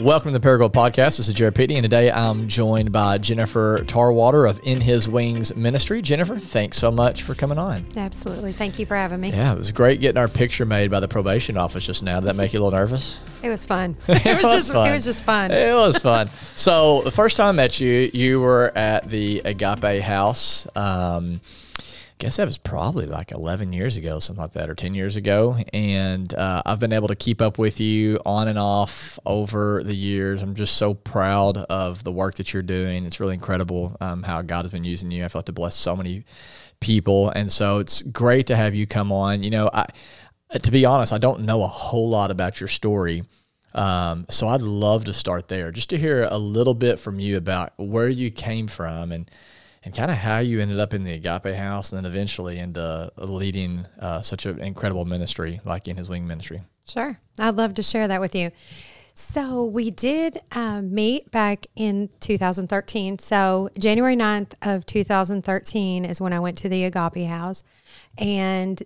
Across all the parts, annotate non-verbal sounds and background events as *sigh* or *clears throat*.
Welcome to the Paragould Podcast. This is Jared Pitney, and today I'm joined by Jennifer Tarwater of In His Wings Ministry. Jennifer, thanks so much for coming on. Absolutely. Thank you for having me. Yeah, it was great getting our picture made by the probation office just now. Did that make you a little nervous? It was fun. *laughs* It, was, was just fun. it was just fun. It was fun. so the first time I met you, you were at the Agape House. Um, guess that was probably like 11 years ago, something like that, or 10 years ago. And uh, I've been able to keep up with you on and off over the years. I'm just so proud of the work that you're doing. It's really incredible um, how God has been using you. I feel like to bless so many people. And so it's great to have you come on. You know, I, to be honest, I don't know a whole lot about your story. Um, so I'd love to start there, just to hear a little bit from you about where you came from and and kind of how you ended up in the Agape House, and then eventually into leading uh, such an incredible ministry like in His Wing Ministry. Sure. I'd love to share that with you. So we did um, meet back in 2013. So January 9th of 2013 is when I went to the Agape House. And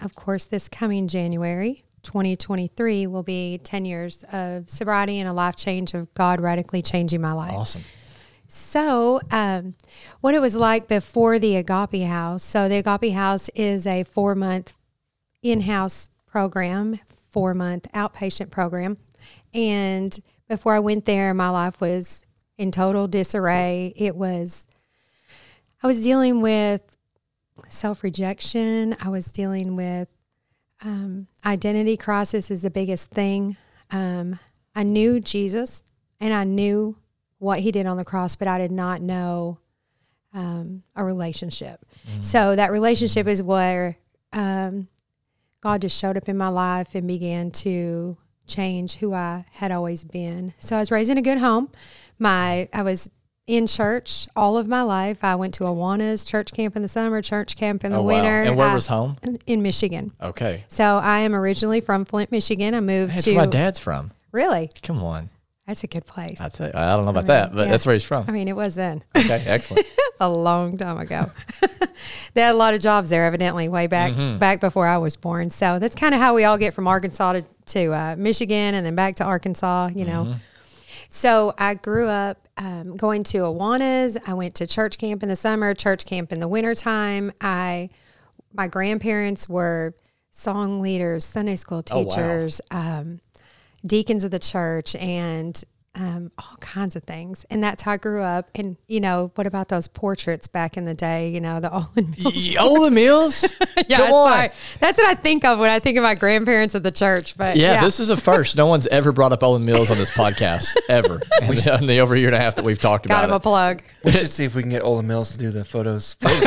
of course, this coming January, 2023, will be 10 years of sobriety and a life change of God radically changing my life. Awesome. So, um, what it was like before the Agape House. So, the Agape House is a four month in house program, four month outpatient program. And before I went there, my life was in total disarray. It was, I was dealing with self rejection, I was dealing with um, identity crisis, is the biggest thing. Um, I knew Jesus and I knew what he did on the cross, but I did not know um, a relationship. So that relationship is where um, God just showed up in my life and began to change who I had always been. So I was raised in a good home. My I was in church all of my life. I went to Awana's church camp in the summer, church camp in the Oh, wow. winter. And where I- was home? in Michigan. Okay. So I am originally from Flint, Michigan. I moved That's to where my dad's from. really. Come on. That's a good place. I, tell you, I don't know about that, but yeah. that's where he's from. I mean, it was then. Okay, *laughs* excellent. a long time ago. *laughs* they had a lot of jobs there, evidently, way back Mm-hmm. back before I was born. So that's kind of how we all get from Arkansas to, to uh, Michigan and then back to Arkansas. You know. Mm-hmm. So I grew up um, going to Awana's. I went to church camp in the summer, church camp in the wintertime. I my grandparents were song leaders, Sunday school Oh, wow. teachers, um, deacons of the church, and um, all kinds of things. And that's how I grew up. And you know, what about those portraits back in the day? You know, the *laughs* Olan Mills. Olan Mills? *laughs* yeah, Come that's, on. right. that's what I think of when I think of my grandparents at the church. But Yeah, yeah, this is a first. No one's ever brought up Olan Mills on this podcast *laughs* ever. in, the, in the over year and a half that we've talked about. got about him a it. plug. We should see if we can get Olan Mills to do the photos. photo.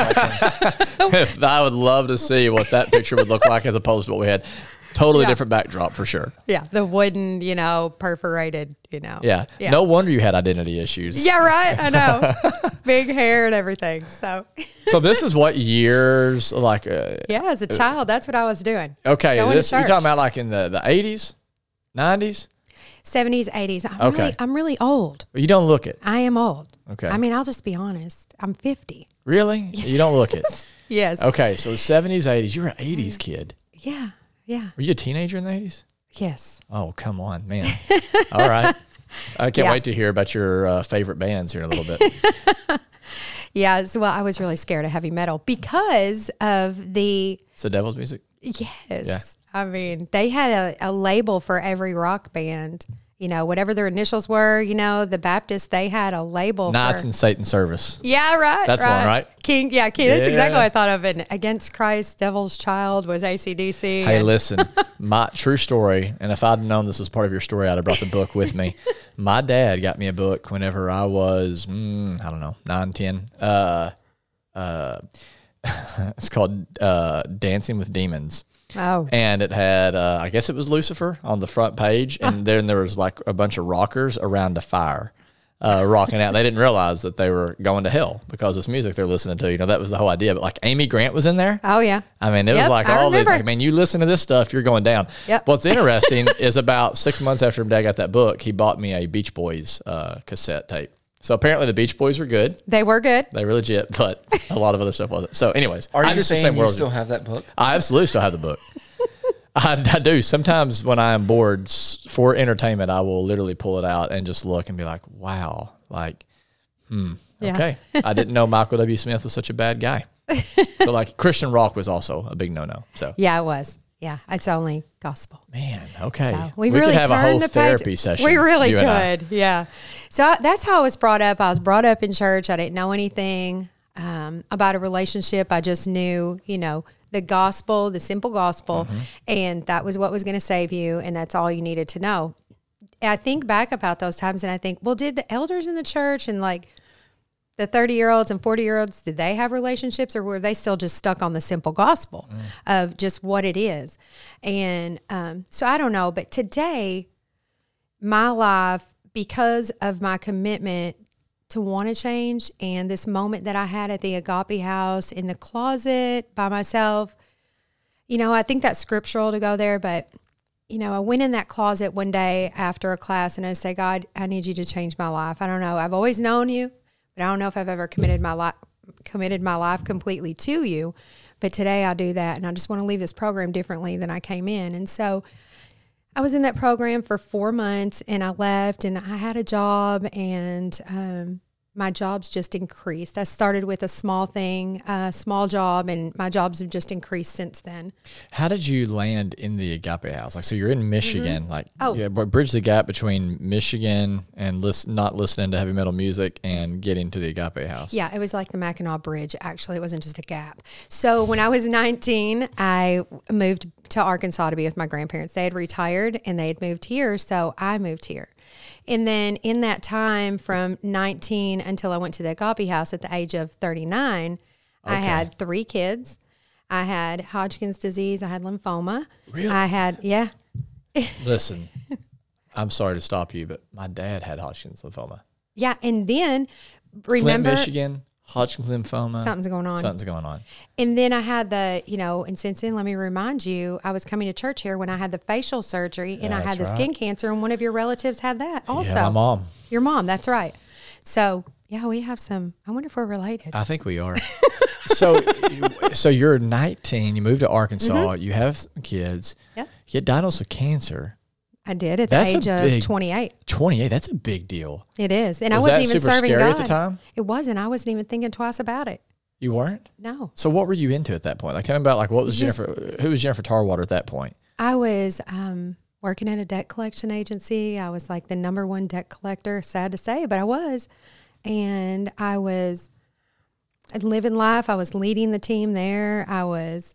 I would love to see what that picture would look like as opposed to what we had. Totally Yeah. different backdrop for sure. Yeah, the wooden, you know, perforated, you know. Yeah. Yeah. No wonder you had identity issues. Yeah, right. I know. *laughs* Big hair and everything. So, So this is what years like uh, yeah, as a child, that's what I was doing. okay, Going this you're talking about like in the, the 80s, 90s? 70s, 80s. I'm Okay. really I'm really old. You don't look it. I am old. Okay. I mean, I'll just be honest. I'm 50. Really? You don't look it. *laughs* Yes. Okay, so the 70s, 80s, you're an 80s kid. Yeah. Yeah. Were you a teenager in the 80s? Yes. Oh, come on, man. *laughs* All right. I can't Yeah. wait to hear about your uh, favorite bands here in a little bit. *laughs* Yeah. So, well, I was really scared of heavy metal because of the It's the devil's music. Yes. Yeah. I mean, they had a, a label for every rock band. You know, whatever their initials were, you know, the Baptists, they had a label Knights for. in Satan service. yeah, right. That's one, right? King, yeah, King. That's exactly Yeah. what I thought of. And Against Christ, Devil's Child was ACDC. Hey, and- listen, *laughs* my true story, and if I'd known this was part of your story, I'd have brought the book with me. *laughs* my dad got me a book whenever I was, mm, I don't know, nine, ten. Uh, uh, *laughs* it's called uh, Dancing with Demons. Oh, and it had uh, I guess it was Lucifer on the front page, and then there was like a bunch of rockers around a fire. Uh, rocking out. They didn't realize that they were going to hell because this music they're listening to. You know, that was the whole idea. But like Amy Grant was in there. oh yeah. I mean, it was Yep, like I all these. remember. Like, man, you listen to this stuff, you're going down. Yep. What's interesting is about six months after my Dad got that book, he bought me a Beach Boys uh, cassette tape. So apparently the Beach Boys were good. They were good. They were legit, but a lot of other stuff wasn't. So, anyways, Are I'm you just the saying same you world still have that book? I absolutely still have the book. *laughs* I, I do. Sometimes when I am bored for entertainment, I will literally pull it out and just look and be like, wow, like, hmm, Yeah. okay. I didn't know Michael W. Smith was such a bad guy. *laughs* so, like, Christian rock was also a big no no. So, Yeah, it was. Yeah, it's only gospel. man, okay. So we, we really could have a whole the therapy page. session. We really you and I. could. Yeah. So I, that's how I was brought up. I was brought up in church. I didn't know anything um, about a relationship. I just knew, you know, the gospel, the simple gospel, Mm-hmm. and that was what was going to save you, and that's all you needed to know. I think back about those times, and I think, well, did the elders in the church and like the 30 year olds and 40 year olds, did they have relationships or were they still just stuck on the simple gospel of just what it is? And um, so I don't know. But today, my life, because of my commitment to want to change and this moment that I had at the Agape house in the closet by myself, you know, I think that's scriptural to go there, but you know, I went in that closet one day after a class and I say, God, I need you to change my life. I don't know. I've always known you, but I don't know if I've ever committed my life committed my life completely to you. But today I do that and I just want to leave this program differently than I came in. And so I was in that program for four months and I left and I had a job and um, my jobs just increased. I started with a small thing, a small job, and my jobs have just increased since then. How did you land in the Agape House? Like, so you're in mm-hmm. Michigan. Like, Oh. yeah, bridge the gap between Michigan and listen, not listening to heavy metal music and getting to the Agape House. Yeah, it was like the Mackinac Bridge. Actually, it wasn't just a gap. So when I was 19, I moved to Arkansas to be with my grandparents. They had retired and they had moved here, so I moved here. And then in that time from 19 until I went to the Agape House at the age of 39, I had three kids. I had Hodgkin's disease. I had lymphoma. Really? I had, yeah. *laughs* Listen, I'm sorry to stop you, but my dad had Hodgkin's lymphoma. Yeah. And then Flint, remember, Michigan, Hodgkin's lymphoma. something's going on. Something's going on. And then I had the, you know, and since then, let me remind you, I was coming to church here when I had the facial surgery and I had the right. skin cancer, and one of your relatives had that also. Yeah, my mom. Your mom, that's right. So, yeah, we have some. I wonder if we're related. I think we are. *laughs* so, so you're 19. You moved to Arkansas. You have some kids. Mm-hmm. Yeah. You get diagnosed with cancer. I did at the That's age of big- 28. 28. That's a big deal. It is. And Was I wasn't even serving God. at the time? It wasn't. I wasn't even thinking twice about it. You weren't. No. So what were you into at that point? Like tell me about like what was Just- Jennifer? Who was Jennifer Tarwater at that point? I was um, working at a debt collection agency. I was like the number one debt collector, sad to say, but I was. And I was living life. I was leading the team there. I was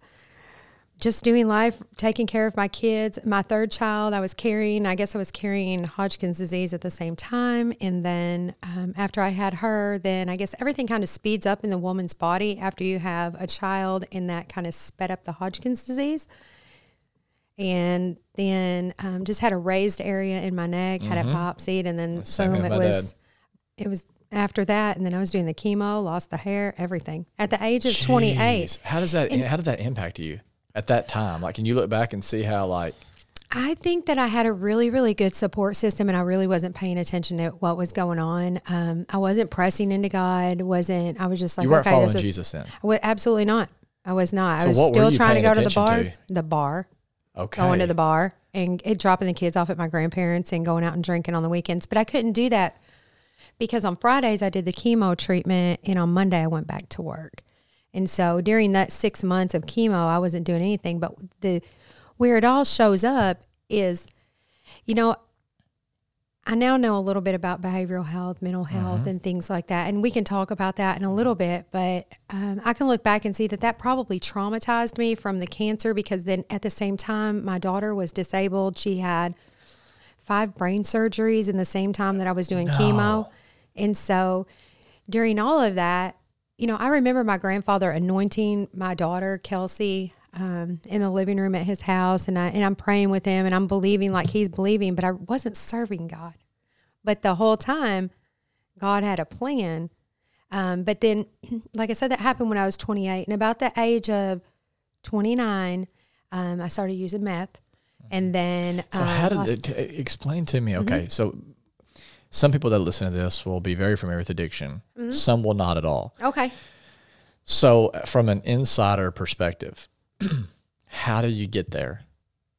just doing life, taking care of my kids. My third child, I was carrying, I guess I was carrying Hodgkin's disease at the same time. And then um, after I had her, then I guess everything kind of speeds up in the woman's body after you have a child, and that kind of sped up the Hodgkin's disease and then um, just had a raised area in my neck, had it biopsied, and then boom, it was. It was after that, and then I was doing the chemo, lost the hair, everything at the age of twenty eight. How does that? how did that impact you at that time? Like, can you look back and see how like I think that I had a really, really good support system, and I really wasn't paying attention to what was going on. Um, I wasn't pressing into God. wasn't I was just like, you weren't okay, following this is Jesus then? I absolutely not. I was not. So I was still trying to go to the bars, to? the bar. Okay. going to the bar and dropping the kids off at my grandparents and going out and drinking on the weekends. But I couldn't do that because on Fridays I did the chemo treatment and on Monday I went back to work. And so during that six months of chemo, I wasn't doing anything. But the where it all shows up is, you know, I now know a little bit about behavioral health, mental health, and things like that. And we can talk about that in a little bit. But um, I can look back and see that that probably traumatized me from the cancer because then at the same time, my daughter was disabled. She had five brain surgeries in the same time that I was doing chemo. And so during all of that, you know, I remember my grandfather anointing my daughter, Kelsey, um, in the living room at his house. And, I, and I'm praying with him and I'm believing like he's believing, but I wasn't serving God. But the whole time, God had a plan. Um, but then, *clears throat* like I said, that happened when I was 28. And about the age of 29, um, I started using meth. And then, So um, how did lost- it, explain to me? Mm-hmm. Okay, so some people that listen to this will be very familiar with addiction. Mm-hmm. Some will not at all. okay. So, from an insider perspective, *clears throat* how do you get there?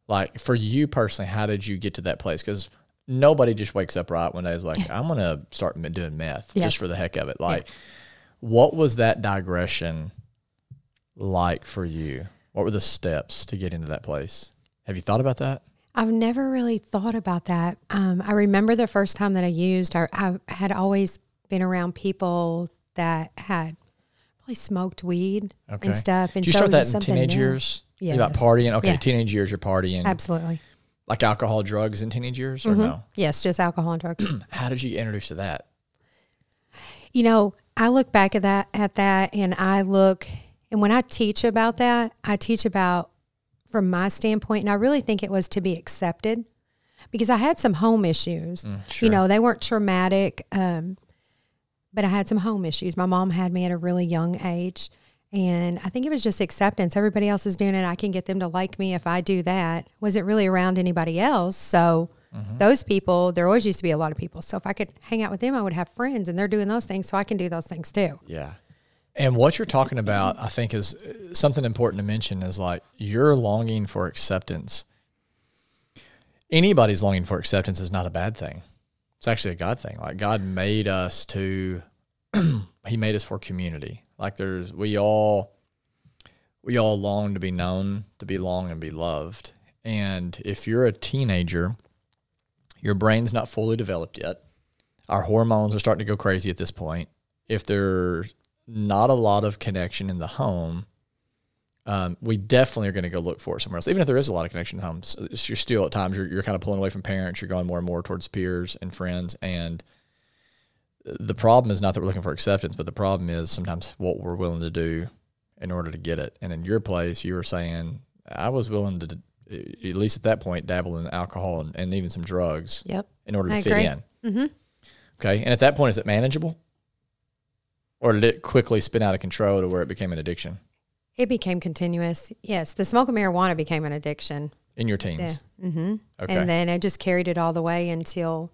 Like for you personally, how did you get to that place? Because nobody just wakes up right one day is like, I'm gonna start doing meth Yes. just for the heck of it. Like, what was that digression like for you? What were the steps to get into that place? Have you thought about that? I've never really thought about that. Um, I remember the first time that I used, I, I had always been around people that had probably smoked weed Okay. and stuff. And Did you so start that in teenage new. years? Like Yes. partying? Okay, Yeah. teenage years, you're partying. Absolutely. Like alcohol, drugs in teenage years, or no? Yes, just alcohol and drugs. *clears throat* How did you get introduced to that? you know, I look back at that at that and I look and when I teach about that, I teach about from my standpoint and I really think it was to be accepted because I had some home issues. sure. You know, they weren't traumatic um but I had some home issues. My mom had me at a really young age and I think it was just acceptance. Everybody else is doing it. I can get them to like me if I do that. Wasn't really around anybody else. So those people, there always used to be a lot of people. So if I could hang out with them, I would have friends and they're doing those things. So I can do those things too. Yeah. And what you're talking about, I think, is uh, something important to mention is like your longing for acceptance. Anybody's longing for acceptance is not a bad thing. It's actually a God thing. Like God made us to, *clears throat* He made us for community. Like there's, we all, we all long to be known, to be long and be loved. And if you're a teenager, your brain's not fully developed yet. Our hormones are starting to go crazy at this point. If there's not a lot of connection in the home, um, we definitely are going to go look for it somewhere else. Even if there is a lot of connection in the home, s- you're still at times you're, you're kind of pulling away from parents. You're going more and more towards peers and friends. And the problem is not that we're looking for acceptance, but the problem is sometimes what we're willing to do in order to get it. And in your place, you were saying I was willing to, at least at that point, dabble in alcohol and, and even some drugs Yep. in order to I fit agree. in. Mm-hmm. Okay. And at that point, is it manageable? Or did it quickly spin out of control to where it became an addiction It became continuous. Yes. The smoke of marijuana became an addiction. in your teens? Mm-hmm. Okay. And then I just carried it all the way until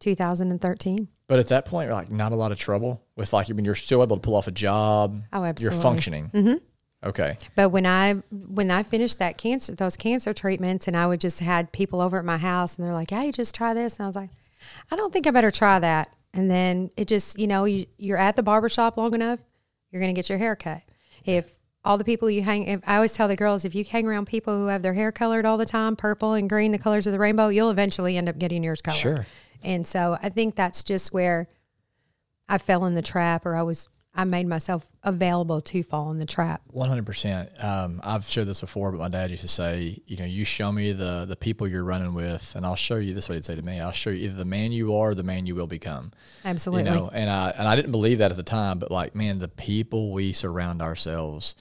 2013. but at that point, like not a lot of trouble with like, I mean, you're still able to pull off a job. Oh, absolutely. You're functioning. Mm-hmm. Okay. But when I when I finished that cancer those cancer treatments and I would just had people over at my house and they're like, "Hey, just try this." And I was like, "I don't think I better try that." And then it just, you know, you, you're at the barber shop long enough, you're going to get your hair cut. If all the people you hang, if, I always tell the girls, if you hang around people who have their hair colored all the time, purple and green, the colors of the rainbow, you'll eventually end up getting yours colored. Sure. And so I think that's just where I fell in the trap, or I was, I made myself available to fall in the trap. One hundred percent. Um, I've shared this before, but my dad used to say, you know, you show me the the people you're running with, and I'll show you. This is what he'd say to me. I'll show you either the man you are, or the man you will become. Absolutely. You know, and I and I didn't believe that at the time, but like, man, the people we surround ourselves.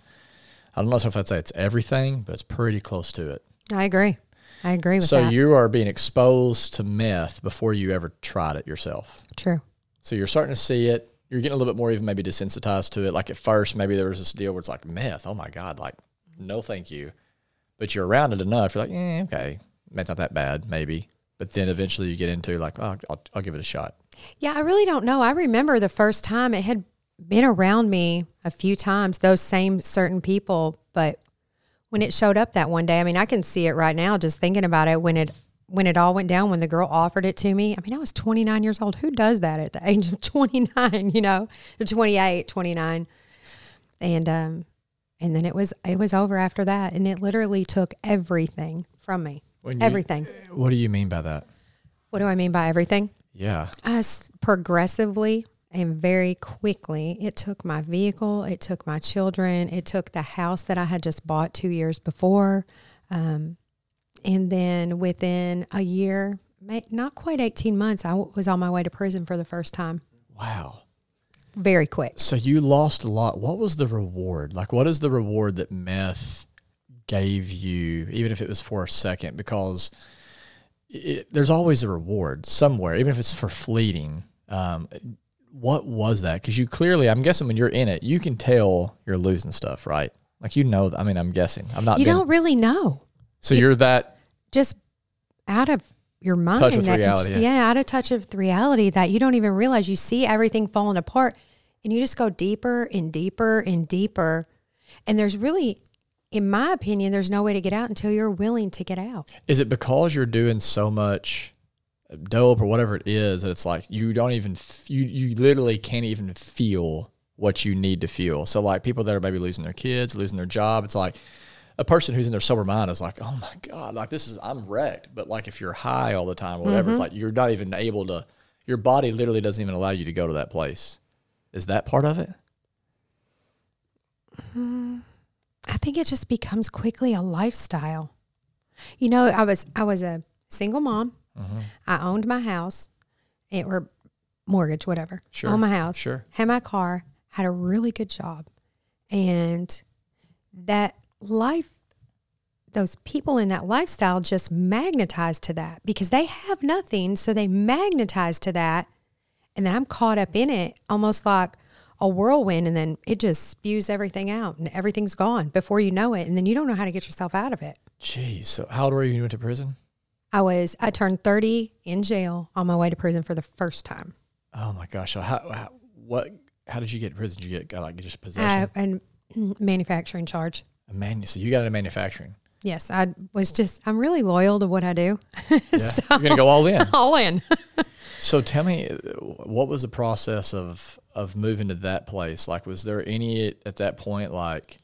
I don't know if I'd say it's everything, but it's pretty close to it. I agree. I agree with So that. you are being exposed to meth before you ever tried it yourself. True. So you're starting to see it. You're getting a little bit more even maybe desensitized to it. Like at first, maybe there was this deal where it's like meth. Oh my god, like no, thank you. But you're around it enough. You're like, eh, okay, it's not that bad, maybe. But then eventually you get into like, oh, I'll, I'll give it a shot. Yeah, I really don't know. I remember the first time it had been around me a few times, those same certain people, but when it showed up that one day, I mean, I can see it right now just thinking about it when it when it all went down when the girl offered it to me. I mean, I was 29 years old. Who does that at the age of *laughs* 29, you know? Or 28, 29. And um and then it was it was over after that and it literally took everything from me. You- everything. What do you mean by that? What do I mean by everything? Yeah. us progressively and very quickly it took my vehicle it took my children it took the house that i had just bought two years before um, and then within a year not quite 18 months I was on my way to prison for the first time Wow. very quick So you lost a lot. What was the reward? Like, what is the reward that meth gave you, even if it was for a second? Because it, there's always a reward somewhere, even if it's for fleeting. Um, what was that? Because you clearly, I'm guessing when you're in it, you can tell you're losing stuff, right? Like you know. I mean, I'm guessing. I'm not. you been- don't really know So you're that. Just out of your mind Touch with that reality, just- yeah. yeah out of touch with reality that you don't even realize you see everything falling apart and you just go deeper and deeper and deeper and there's really in my opinion, there's no way to get out until you're willing to get out. Is it because you're doing so much dope or whatever it is that it's like you don't even f- you you literally can't even feel what you need to feel. So like people that are maybe losing their kids, losing their job, it's like a person who's in their sober mind is like, oh my god, like this is I'm wrecked. But like if you're high all the time or whatever, it's mm-hmm. like you're not even able to. Your body literally doesn't even allow you to go to that place. Is that part of it? Mm, I think it just becomes quickly a lifestyle. You know, I was I was a single mom. Mm-hmm. I owned my house, it, or mortgage, whatever. Sure, Owned my house. sure. Had my car. Had a really good job, and that life, those people in that lifestyle just magnetize to that because they have nothing, so they magnetize to that, and then I'm caught up in it, almost like a whirlwind, and then it just spews everything out, and everything's gone before you know it, and then you don't know how to get yourself out of it. Jeez. So how old were you when you went to prison? I was I turned 30 in jail on my way to prison for the first time. Oh my gosh. How, how what how did you get to prison? Did you get like just I, possession? and manufacturing charge. A man so you got into manufacturing. Yes, I was just I'm really loyal to what I do. *laughs* Yeah. so, You're gonna go all in. *laughs* all in. *laughs* So tell me, what was the process of of moving to that place? Like, was there any at that point, like,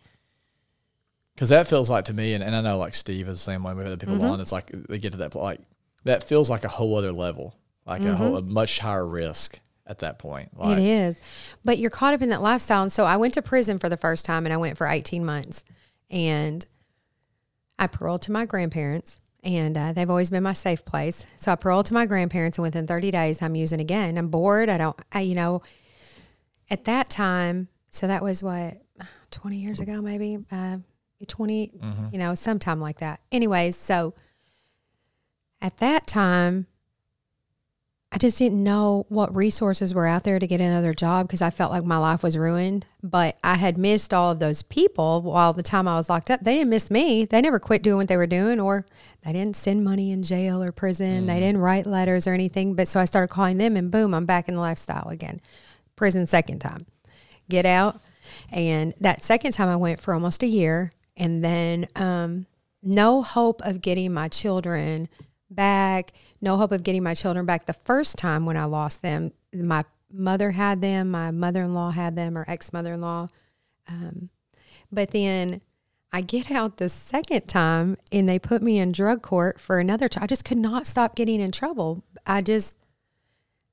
because that feels like to me, and, and I know like Steve is the same way with other people Mm-hmm. on. It's like they get to that like that feels like a whole other level, like a whole a much higher risk at that point. Like, Mm-hmm. it is. But you're caught up in that lifestyle. And so I went to prison for the first time and I went for 18 months. And I paroled to my grandparents and uh, they've always been my safe place. So I paroled to my grandparents and within 30 days I'm using again. I'm bored. I don't, I, you know, at that time, so that was what, 20 years ago, maybe, uh, 20, you know, sometime like that. Anyways, so at that time, I just didn't know what resources were out there to get another job because I felt like my life was ruined. But I had missed all of those people while the time I was locked up. They didn't miss me. They never quit doing what they were doing, or they didn't send money in jail or prison. They didn't write letters or anything. But so I started calling them, and boom, I'm back in the lifestyle again. Prison second time. Get out. And that second time I went for almost a year. And then um, no hope of getting my children back. No hope of getting my children back the first time when I lost them. My mother had them, my mother in law had them, or ex mother in law. Um, but then I get out the second time and they put me in drug court for another. Ch- I just could not stop getting in trouble. I just,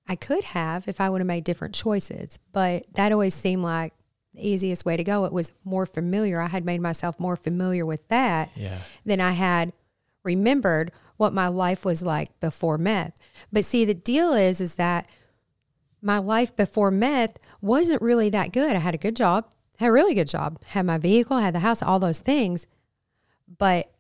I could have if I would have made different choices, but that always seemed like the easiest way to go. It was more familiar. I had made myself more familiar with that Yeah. than I had remembered what my life was like before meth. But see, the deal is, is that my life before meth wasn't really that good. I had a good job, had a really good job, had my vehicle, had the house, all those things. But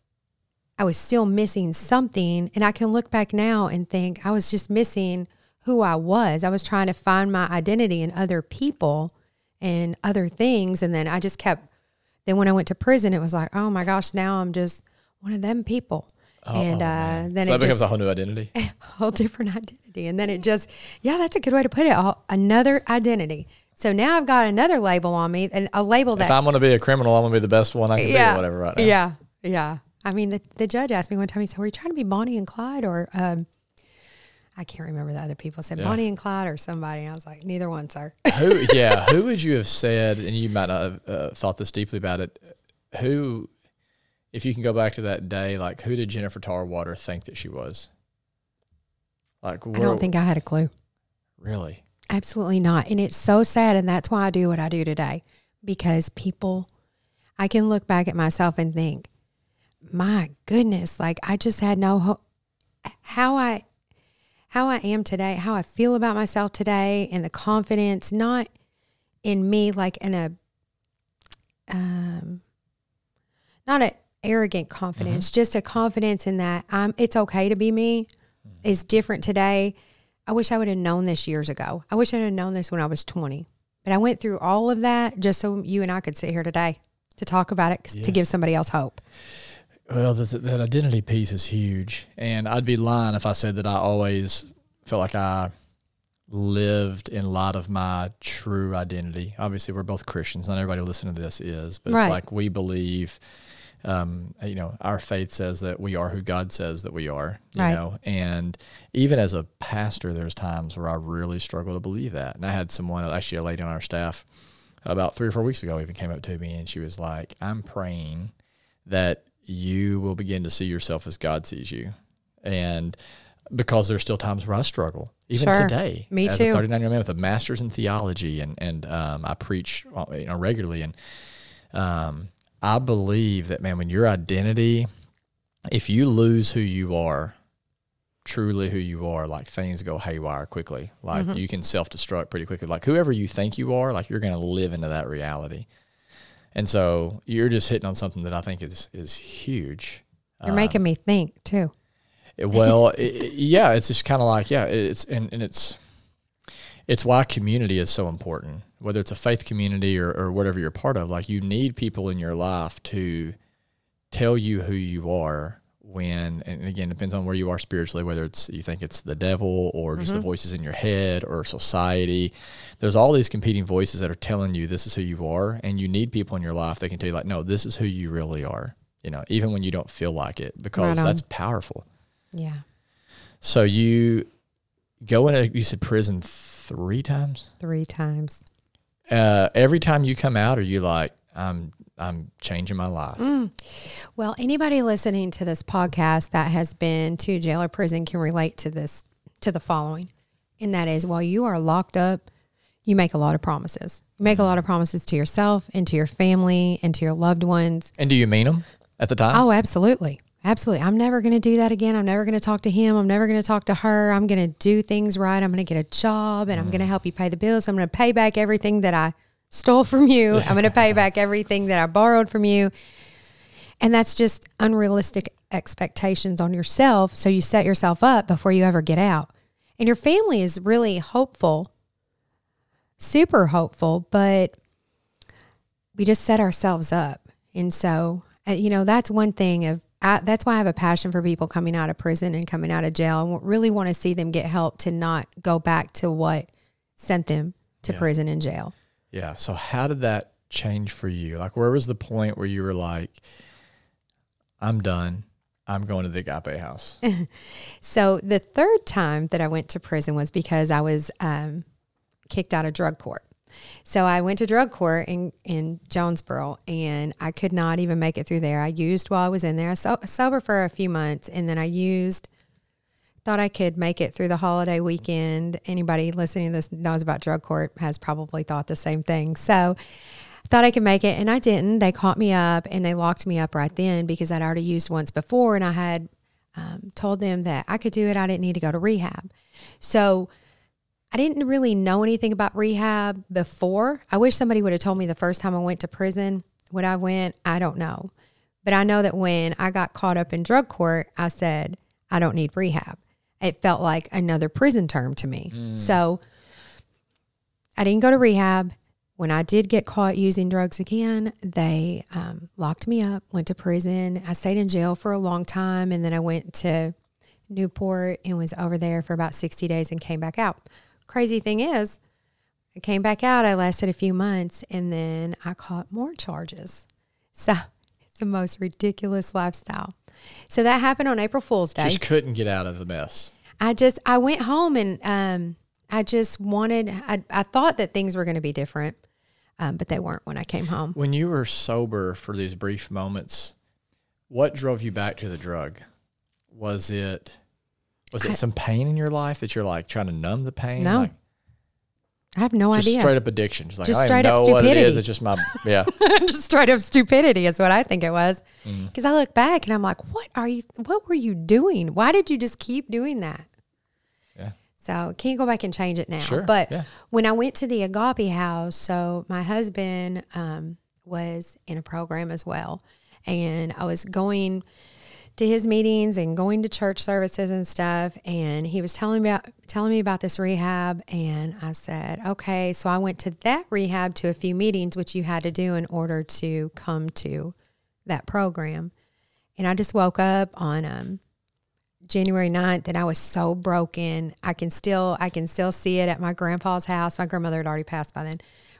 I was still missing something. And I can look back now and think I was just missing who I was. I was trying to find my identity in other people and other things. And then I just kept, then when I went to prison, it was like, oh my gosh, now I'm just one of them people. And uh, then so it that becomes just, a whole new identity. *laughs* a whole different identity. And then it just, yeah, that's a good way to put it. a- Another identity. So now I've got another label on me, and a label that if I'm going to be a criminal, I'm going to be the best one I can be, yeah, or whatever. Right now. Yeah, yeah. I mean, the, the judge asked me one time. He said, "Were you trying to be Bonnie and Clyde, or um, I can't remember the other people said Yeah. Bonnie and Clyde or somebody?" And I was like, "Neither one, sir." who yeah *laughs* who would you have said and you might not have uh, thought this deeply about it who if you can go back to that day like who did jennifer tarwater think that she was like I don't think I had a clue. really Absolutely not. And it's so sad. And that's why I do what I do today because people, I can look back at myself and think, my goodness, like I just had no hope. How I, how I am today, how I feel about myself today, and the confidence, not in me, like in a, um, not an arrogant confidence, mm-hmm. just a confidence in that I'm. It's okay to be me. Mm-hmm. Is different today. I wish I would have known this years ago. I wish I'd have known this when I was 20. But I went through all of that just so you and I could sit here today to talk about it to give somebody else hope. well that, that identity piece is huge and i'd be lying if i said that i always felt like i lived in light of my true identity obviously we're both christians not everybody listening to this is but Right. it's like we believe um, you know, our faith says that we are who God says that we are, you Right. know, and even as a pastor, there's times where I really struggle to believe that. And I had someone, actually a lady on our staff, about three or four weeks ago, even came up to me and she was like, "I'm praying that you will begin to see yourself as God sees you," and because there's still times where I struggle, even Sure. today. Me as too. a 39 year old man with a master's in theology, and and um, I preach uh, you know regularly, and um, I believe that man, when your identity, if you lose who you are, truly who you are, like things go haywire quickly. Like Mm-hmm. you can self destruct pretty quickly. Like whoever you think you are, like you're going to live into that reality. And so you're just hitting on something that I think is is huge. You're making me think too. It- well, *laughs* i i- yeah, it's just kind of like yeah, it's and, and it's it's why community is so important. Whether it's a faith community or, or whatever you're part of, like you need people in your life to tell you who you are when and again depends on where you are spiritually whether it's you think it's the devil or just the mm-hmm. voices in your head or society. There's all these competing voices that are telling you this is who you are and you need people in your life that can tell you like no this is who you really are you know even when you don't feel like it because Right that's powerful. Yeah. so you go in a, you said prison three times? Three times. Uh, every time you come out are you like i'm i'm changing my life Mm. Well, anybody listening to this podcast that has been to jail or prison can relate to this, to the following. And that is while you are locked up, you make a lot of promises. You make a lot of promises to yourself and to your family and to your loved ones. and do you mean them at the time Oh, absolutely. Absolutely. I'm never going to do that again. I'm never going to talk to him. I'm never going to talk to her. I'm going to do things right. I'm going to get a job and I'm going to help you pay the bills. I'm going to pay back everything that I stole from you. I'm going to pay back everything that I borrowed from you. And that's just unrealistic expectations on yourself. So you set yourself up before you ever get out. And your family is really hopeful, super hopeful, but we just set ourselves up. And so, uh, you know, that's one thing of I, that's why I have a passion for people coming out of prison and coming out of jail. and really want to see them get help to not go back to what sent them to Yeah. prison and jail. Yeah. So how did that change for you? Like, where was the point where you were like, I'm done. I'm going to the Agape house. *laughs* So the third time that I went to prison was because I was um, kicked out of drug court. So I went to drug court in, in Jonesboro and I could not even make it through there. I used while I was in there. I so, sober for a few months and then I used, thought I could make it through the holiday weekend. Anybody listening to this knows about drug court has probably thought the same thing. So thought I could make it and I didn't. They caught me up and they locked me up right then because I'd already used once before and I had um, told them that I could do it. I didn't need to go to rehab. So I didn't really know anything about rehab before. I wish somebody would have told me the first time I went to prison. When I went, I don't know. But I know that when I got caught up in drug court, I said, I don't need rehab. It felt like another prison term to me. So I didn't go to rehab. When I did get caught using drugs again, they um, locked me up, went to prison. I stayed in jail for a long time, and then I went to Newport and was over there for about 60 days and came back out. Crazy thing is, I came back out, I lasted a few months, and then I caught more charges. So it's the most ridiculous lifestyle. So that happened on April Fool's Day. Just couldn't get out of the mess. I just I went home and um, I just wanted I, I thought that things were going to be different, um, but they weren't when I came home. When you were sober for these brief moments, what drove you back to the drug? Was it was it some pain in your life that you're like trying to numb the pain? No, Like, I have no just idea. straight up addiction. Just like Just I don't straight up know what it is. stupidity. It's just my yeah. *laughs* just straight up stupidity is what I think it was. Mm. Because I look back and I'm like, what are you? What were you doing? Why did you just keep doing that? Yeah. So can't go back and change it now. Sure, But yeah. when I went to the Agape House, so my husband um, was in a program as well, and I was going to his meetings and going to church services and stuff. And he was telling me about telling me about this rehab, and I said, okay. So I went to that rehab to a few meetings, which you had to do in order to come to that program. And I just woke up on um, January 9th and I was so broken. I can still I can still see it at my grandpa's house. My grandmother had already passed by then.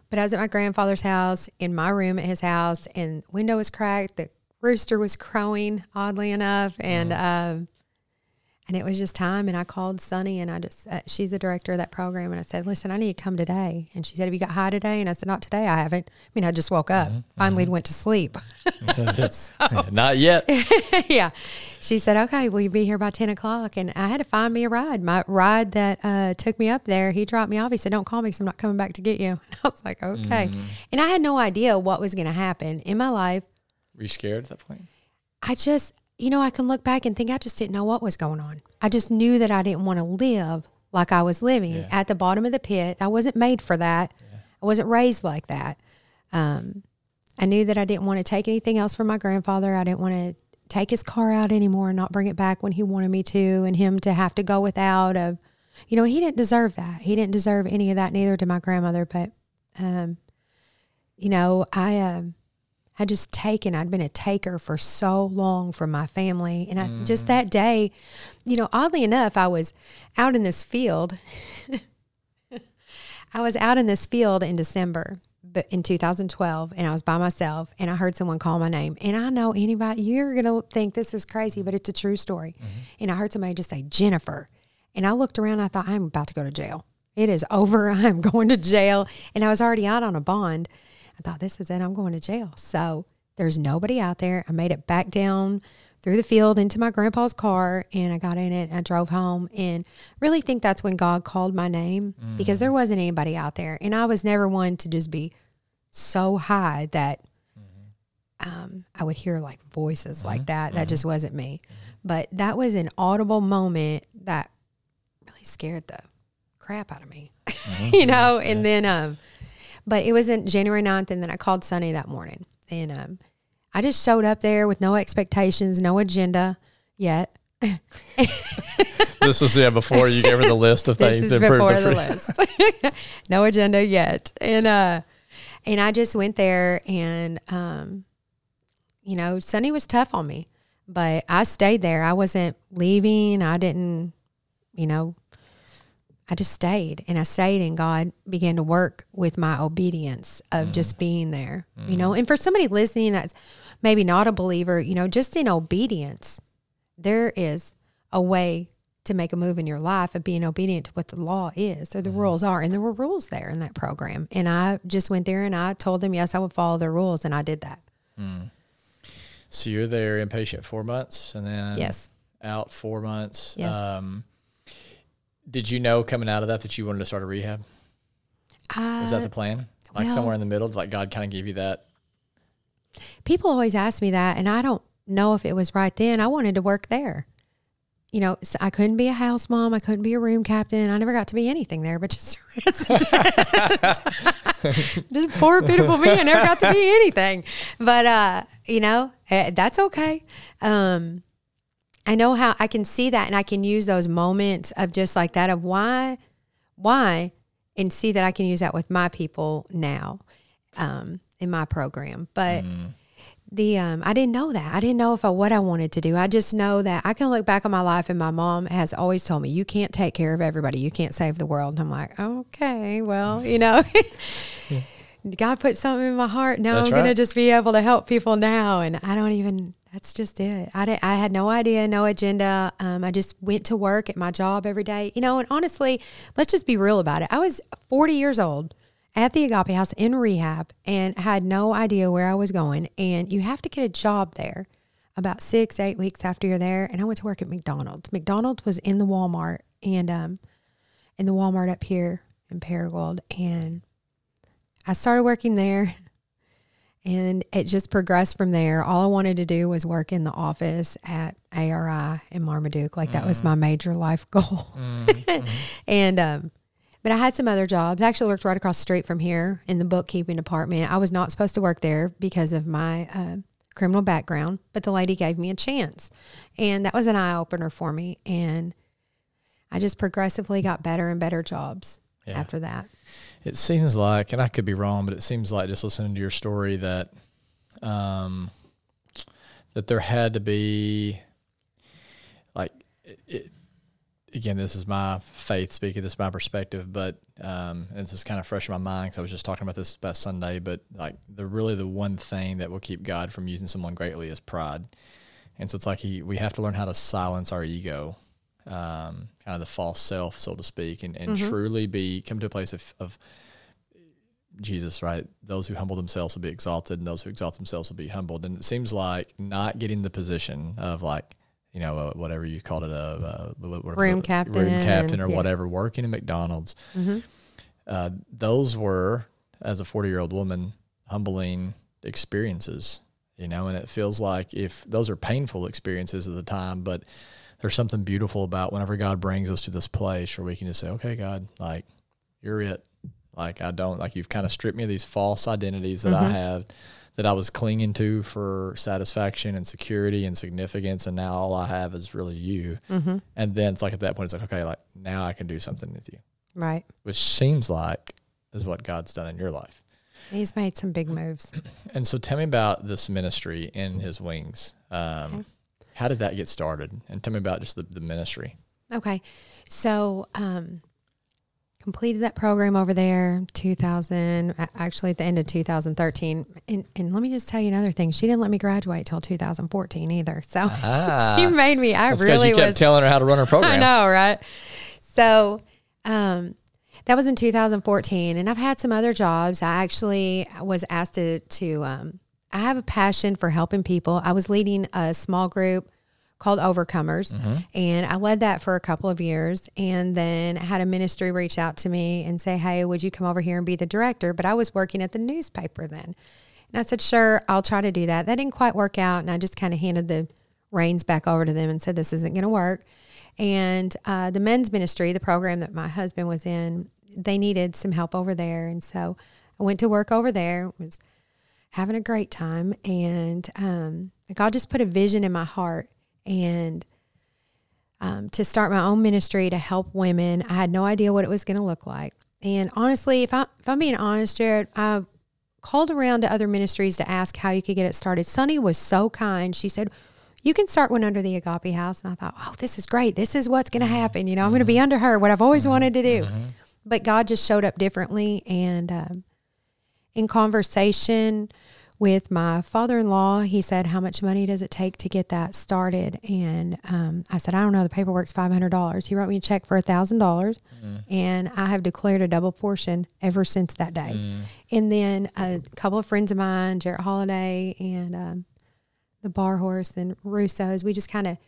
But I was at my grandfather's house in my room at his house and window was cracked, the rooster was crowing, oddly enough, and um, and it was just time. And I called Sunny, and I just uh, she's the director of that program, and I said, "Listen, I need to come today." And she said, "Have you got high today?" And I said, "Not today. I haven't. I mean, I just woke up. Finally went to sleep." *laughs* *laughs* *laughs* Not yet. yeah. She said, okay, will you be here by 10 o'clock? And I had to find me a ride. My ride that uh, took me up there, he dropped me off. He said, don't call me because I'm not coming back to get you. And I was like, okay. And I had no idea what was going to happen in my life. Were you scared at that point? I just, you know, I can look back and think I just didn't know what was going on. I just knew that I didn't want to live like I was living Yeah. at the bottom of the pit. I wasn't made for that. I wasn't raised like that. Um, I knew that I didn't want to take anything else from my grandfather. I didn't want to take his car out anymore and not bring it back when he wanted me to, and him to have to go without. Of, you know, he didn't deserve that. He didn't deserve any of that. Neither did my grandmother. But, um, you know, I um, had just taken. I'd been a taker for so long from my family, and I just mm. that day, you know, oddly enough, I was out in this field. *laughs* I was out in this field in December, but in 2012, and I was by myself, and I heard someone call my name. And I know anybody, you're gonna think this is crazy, but it's a true story. Mm-hmm. And I heard somebody just say Jennifer, and I looked around. I thought I'm about to go to jail. It is over. *laughs* I'm going to jail, and I was already out on a bond. I thought this is it. I'm going to jail. So there's nobody out there. I made it back down through the field into my grandpa's car and I got in it and I drove home and really think that's when God called my name because there mm. wasn't anybody out there and I was never one to just be so high that mm-hmm. um, I would hear like voices like mm-hmm. that. That just mm-hmm. wasn't me. But that was an audible moment that really scared the crap out of me, *laughs* you know? And then, um, but it was in January 9th and then I called Sunny that morning and, um, I just showed up there with no expectations, no agenda yet. *laughs* This was yeah before you gave her the *laughs* list of things. This is before the list. *laughs* no agenda yet. And uh and I just went there and um you know, Sunny was tough on me, but I stayed there. I wasn't leaving. I didn't, you know, I just stayed and I stayed and God began to work with my obedience of mm. just being there. You mm. know, and for somebody listening that's maybe not a believer, you know, just in obedience, there is a way to make a move in your life of being obedient to what the law is or the mm. rules are. And there were rules there in that program. And I just went there and I told them, yes, I would follow the rules. And I did that. So you're there inpatient four months, and then Yes. out four months. Yes. Um, did you know coming out of that that you wanted to start a rehab? Was that Uh, the plan? Like well- somewhere in the middle, like God kind of gave you that. people always ask me that. And I don't know if it was right then. I wanted to work there. You know, so I couldn't be a house mom. I couldn't be a room captain. I never got to be anything there, but just *laughs* just poor, pitiful me. I never got to be anything. But, uh, you know, eh, that's okay. Um, I know how I can see that and I can use those moments of just like that of why, why, and see that I can use that with my people now um, in my program. But the um, I didn't know that. I didn't know if I, what I wanted to do. I just know that I can look back on my life and my mom has always told me, you can't take care of everybody. You can't save the world. And I'm like, okay, well, you know. *laughs* God put something in my heart. Now That's I'm gonna just be able to help people now, and I don't even. That's just it. I didn't, I had no idea, no agenda. Um, I just went to work at my job every day, you know. And honestly, let's just be real about it. I was 40 years old at the Agape House in rehab, and had no idea where I was going. And you have to get a job there about six, eight weeks after you're there. And I went to work at McDonald's. McDonald's was in the Walmart, and um, in the Walmart up here in Paragould, and I started working there and it just progressed from there. All I wanted to do was work in the office at ARI in Marmaduke. Like that was my major life *laughs* goal. and, um, but I had some other jobs. I actually worked right across the street from here in the bookkeeping department. I was not supposed to work there because of my uh, criminal background, but the lady gave me a chance. And that was an eye opener for me. And I just progressively got better and better jobs Yeah. after that. It seems like, and I could be wrong, but it seems like just listening to your story that, um, that there had to be, like, it, again, this is my faith speaking. This is my perspective, but um, and this is kind of fresh in my mind because I was just talking about this past Sunday. But like the really the one thing that will keep God from using someone greatly is pride, and so it's like he we have to learn how to silence our ego, um, kind of the false self, so to speak, and, and truly be come to a place of, of Jesus, right? Those who humble themselves will be exalted, and those who exalt themselves will be humbled. And it seems like not getting the position of like, you know, uh, whatever you called it, a uh, whatever- Room captain room captain, or yeah. whatever, working at McDonald's. Uh, those were, as a forty-year-old woman, humbling experiences. You know, and it feels like if those are painful experiences at the time, but there's something beautiful about whenever God brings us to this place where we can just say, "Okay, God, like you're it." Like I don't like you've kind of stripped me of these false identities that I have that I was clinging to for satisfaction and security and significance, and now all I have is really you. Mm-hmm. And then it's like at that point, it's like, okay, like now I can do something with you, Right. which seems like is what God's done in your life. He's made some big moves. *clears throat* And so, tell me about this ministry in His Wings. Um, How did that get started? And tell me about just the, the ministry. Okay. So, um, completed that program over there 2000 actually at the end of 2013 and, and let me just tell you another thing she didn't let me graduate till 2014 either so *laughs* she made me i really you kept was telling her how to run her *laughs* program. I know, right? So, um, that was in 2014, and I've had some other jobs. I actually was asked to to. Um, I have a passion for helping people. I was leading a small group called Overcomers, and I led that for a couple of years. And then had a ministry reach out to me and say, "Hey, would you come over here and be the director?" But I was working at the newspaper then, and I said, "Sure, I'll try to do that." That didn't quite work out, and I just kind of handed the reins back over to them and said, "This isn't going to work." And uh, the men's ministry, the program that my husband was in, they needed some help over there, and so I went to work over there. Was having a great time, and um, God just put a vision in my heart, and um, to start my own ministry to help women. I had no idea what it was going to look like, and honestly, if I if I'm being honest, Jared, I called around to other ministries to ask how you could get it started. Sunny was so kind. She said, You can start one under the Agape House. And I thought, Oh, this is great. This is what's going to happen. You know, I'm going to be under her, what I've always wanted to do. But God just showed up differently. And um, in conversation with my father in law, he said, How much money does it take to get that started? And um, I said, I don't know. The paperwork's $500. He wrote me a check for $1,000. dollars And I have declared a double portion ever since that day. And then a couple of friends of mine, Jarrett Holiday and um, the Bar Horse and Russo's, we just kind of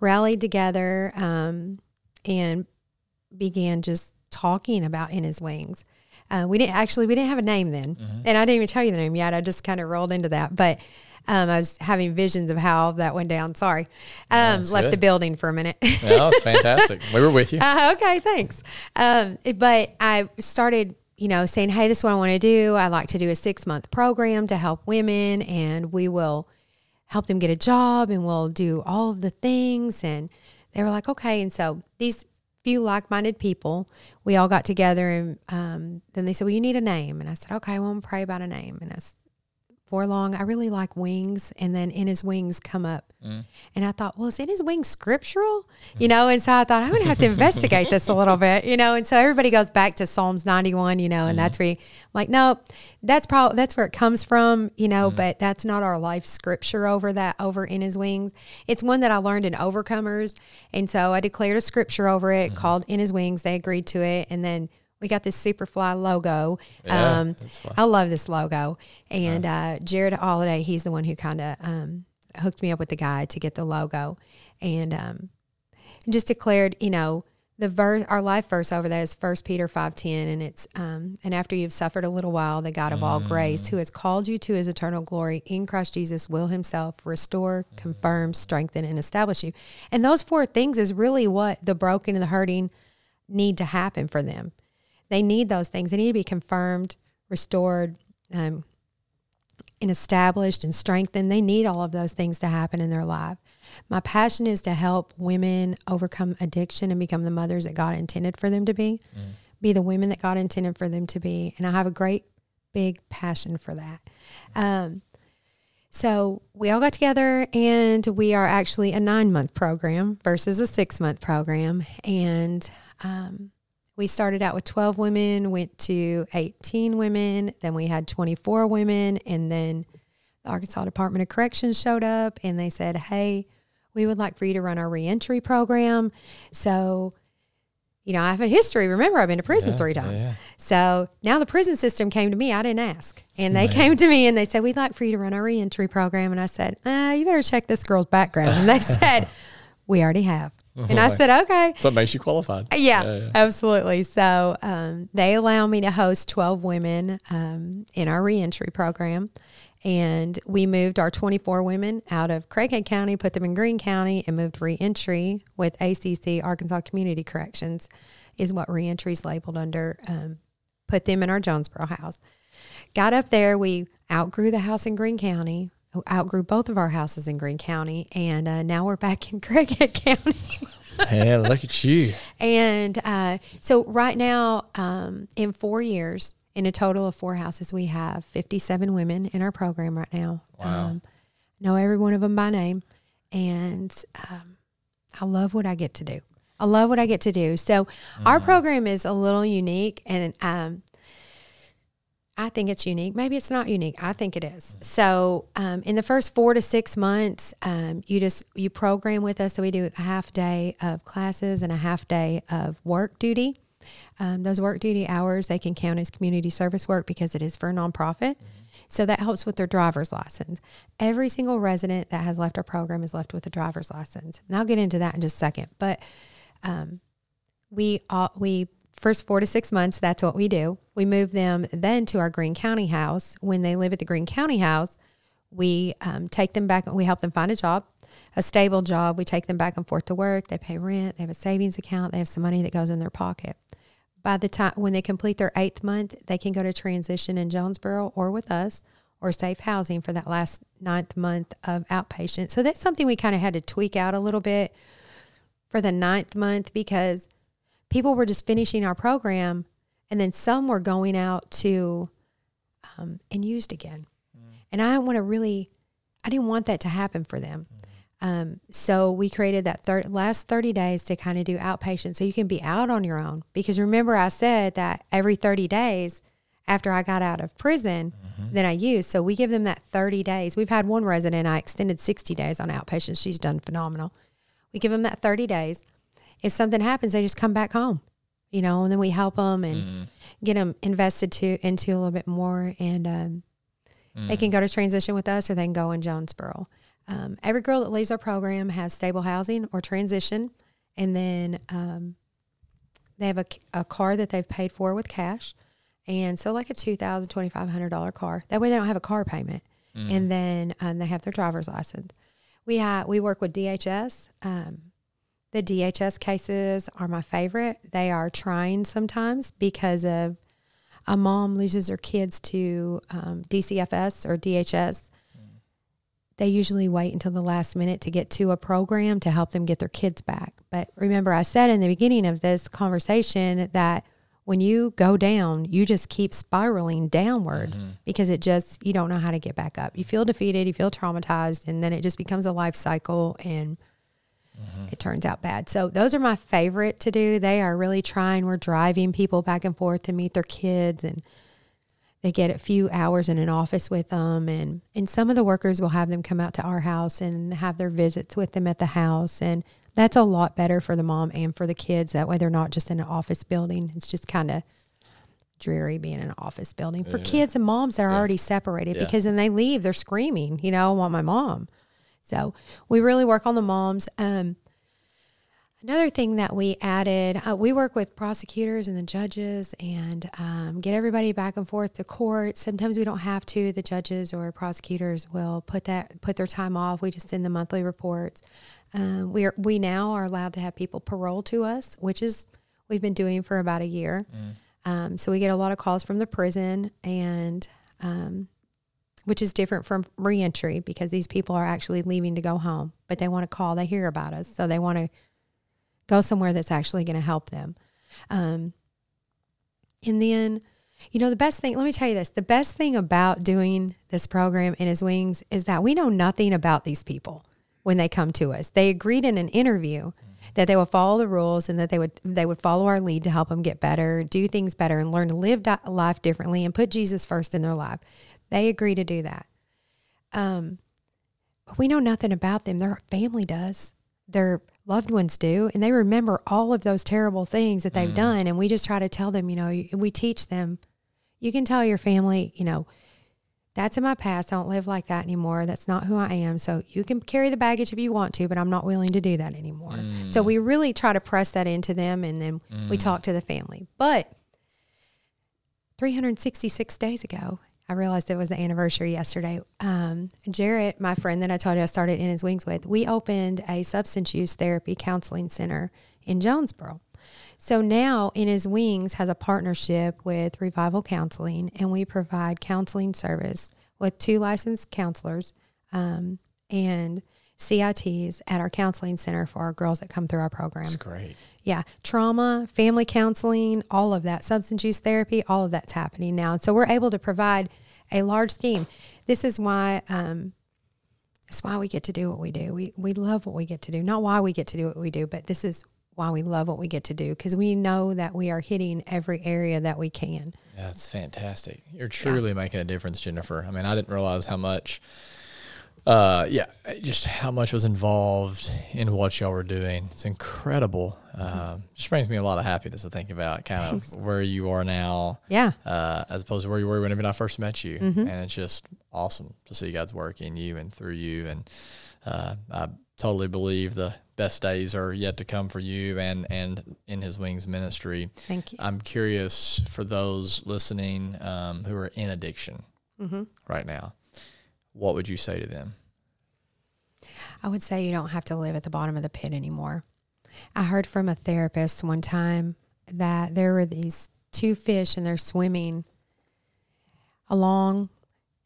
rallied together um, and began just talking about In His Wings. Uh, we didn't actually we didn't have a name then, and I didn't even tell you the name yet. I just kind of rolled into that, but um, I was having visions of how that went down. Sorry, um, left good. the building for a minute. *laughs* Yeah, it's fantastic. we were with you. Uh, okay, thanks. Um, but I started, you know, saying, hey, this is what I want to do. I like to do a six month program to help women, and we will help them get a job and we'll do all of the things. And they were like, okay. And so these few like minded people, we all got together and um, then they said, well, you need a name. And I said, okay, well, I'm pray about a name. And I for long, I really like wings. And then in his wings come up. Mm. And I thought, well, is in his wings scriptural? You know, and so I thought I'm going to have to investigate this a little *laughs* bit, you know. And so everybody goes back to Psalms 91, you know, and that's mm. where you, like, no, that's probably that's where it comes from, you know. Mm. But that's not our life scripture over that over in his wings. It's one that I learned in Overcomers, and so I declared a scripture over it mm-hmm. called in his wings. They agreed to it, and then we got this Superfly logo. Yeah, um. I love this logo. And uh, Jared Holiday, he's the one who kind of um, hooked me up with the guy to get the logo, and um, just declared, you know, the verse, our life verse over there is First Peter five ten, and it's um, and after you've suffered a little while, the God of all grace, who has called you to His eternal glory in Christ Jesus, will Himself restore, confirm, strengthen, and establish you. And those four things is really what the broken and the hurting need to happen for them. They need those things. They need to be confirmed, restored, um, and established and strengthened. They need all of those things to happen in their life. My passion is to help women overcome addiction and become the mothers that God intended for them to be, be the women that God intended for them to be. And I have a great big passion for that. Um, So we all got together, and we are actually a nine month program versus a six month program. And um, we started out with 12 women, went to 18 women, then we had 24 women, and then the Arkansas Department of Corrections showed up and they said, Hey, we would like for you to run our reentry program. So, you know, I have a history. Remember, I've been to prison Yeah, three times. yeah. So now the prison system came to me. I didn't ask. And they came to me and they said, We'd like for you to run our reentry program. And I said, uh, You better check this girl's background. And they *laughs* said, We already have. And I *laughs* said, Okay. So it makes you qualified. Yeah, absolutely. So um, they allow me to host 12 women um, in our reentry program. And we moved our 24 women out of Craighead County, put them in Greene County, and moved reentry with ACC, Arkansas Community Corrections, is what reentry is labeled under. Um, put them in our Jonesboro house. Got up there, we outgrew the house in Greene County, outgrew both of our houses in Greene County, and uh, now we're back in *laughs* Craighead County. Yeah, look at you. And uh, so right now, um, in four years, in a total of four houses, we have 57 women in our program right now. Wow. Um, know every one of them by name. And um, I love what I get to do. I love what I get to do. So our program is a little unique and um, I think it's unique. Maybe it's not unique. I think it is. So, um, in the first four to six months, um, you just you program with us. So we do a half day of classes and a half day of work duty. Um, those work duty hours they can count as community service work because it is for a nonprofit. So that helps with their driver's license. Every single resident that has left our program is left with a driver's license. And I'll get into that in just a second. But um, we all, we first four to six months that's what we do. We move them then to our greene county house. When they live at the greene county house we um, take them back and we help them find a job a stable job. We take them back and forth to work. They pay rent they have a savings account they have some money that goes in their pocket. By the time when they complete their eighth month they can go to transition in jonesboro or with us or safe housing for that last ninth month of outpatient. So that's something we kind of had to tweak out a little bit for the ninth month because people were just finishing our program and then some were going out to um, and used again. And i want to really i didn't want that to happen for them. Um, so we created that thir- last 30 days to kind of do outpatient so you can be out on your own. Because remember i said that every 30 days after i got out of prison then i used. So we give them that 30 days. We've had one resident i extended 60 days on outpatient. She's done phenomenal. We give them that 30 days if something happens, they just come back home, you know, and then we help them and get them invested to into a little bit more, and um, they can go to transition with us or they can go in Jonesboro. Um, every girl that leaves our program has stable housing or transition, and then um, they have a, a car that they've paid for with cash, and so like a two thousand twenty five hundred dollar car. That way they don't have a car payment, and then um, they have their driver's license. We have we work with DHS. Um, the DHS cases are my favorite. They are trying sometimes because of a mom loses her kids to um, DCFS or DHS. They usually wait until the last minute to get to a program to help them get their kids back. But remember, I said in the beginning of this conversation that when you go down, you just keep spiraling downward because it just, you don't know how to get back up. You feel defeated, you feel traumatized, and then it just becomes a life cycle and Mm-hmm. it turns out bad. So those are my favorite to do. They are really trying. We're driving people back and forth to meet their kids and they get a few hours in an office with them and and some of the workers will have them come out to our house and have their visits with them at the house and that's a lot better for the mom and for the kids that way they're not just in an office building it's just kind of dreary being in an office building for kids and moms that are already separated Yeah. because when they leave they're screaming you know i want my mom so we really work on the moms um, Another thing that we added, uh, we work with prosecutors and the judges and um, get everybody back and forth to court. Sometimes we don't have to. The judges or prosecutors will put that put their time off. We just send the monthly reports. Um, we are we now are allowed to have people parole to us, which is we've been doing for about a year. Um, so we get a lot of calls from the prison and. Um, which is different from reentry because these people are actually leaving to go home, but they want to call, they hear about us, so they want to go somewhere that's actually going to help them. Um, and then You know, the best thing, let me tell you this the best thing about doing this program in his wings is that we know nothing about these people when they come to us. They agreed in an interview that they would follow the rules and that they would they would follow our lead to help them get better, do things better and learn to live life differently and put Jesus first in their life. They agree to do that. Um but we know nothing about them. Their family does. Their loved ones do, and they remember all of those terrible things that they've mm. done. And we just try to tell them, you know, we teach them. You can tell your family, you know, that's in my past. I don't live like that anymore. That's not who I am. So you can carry the baggage if you want to, but I'm not willing to do that anymore. So mm. we really try to press that into them, and then we mm. talk to the family. But 366 days ago, I realized it was the anniversary yesterday. Um, Jarrett, my friend that I told you I started in his wings with, we opened a substance use therapy counseling center in Jonesboro. So now in his wings has a partnership with Revival Counseling, and we provide counseling service with two licensed counselors um, and CITs at our counseling center for our girls that come through our program. That's great. Yeah, trauma, family counseling, all of that, substance use therapy, all of that's happening now. And so we're able to provide a large scheme. This is why um, it's why we get to do what we do. We we love what we get to do. Not why we get to do what we do, but this is why we love what we get to do because we know that we are hitting every area that we can. That's fantastic. You're truly making a difference, Jennifer. I mean, I didn't realize how much, uh, yeah, just how much was involved in what y'all were doing. It's incredible. Um, just brings me a lot of happiness to think about kind Thanks. of where you are now, Yeah. uh, as opposed to where you were whenever I first met you. And it's just awesome to see God's work in you and through you. And uh, I totally believe the best days are yet to come for you and, and in His Wings ministry. Thank you. I'm curious for those listening um, who are in addiction right now, what would you say to them? I would say you don't have to live at the bottom of the pit anymore. I heard from a therapist one time that there were these two fish and they're swimming along,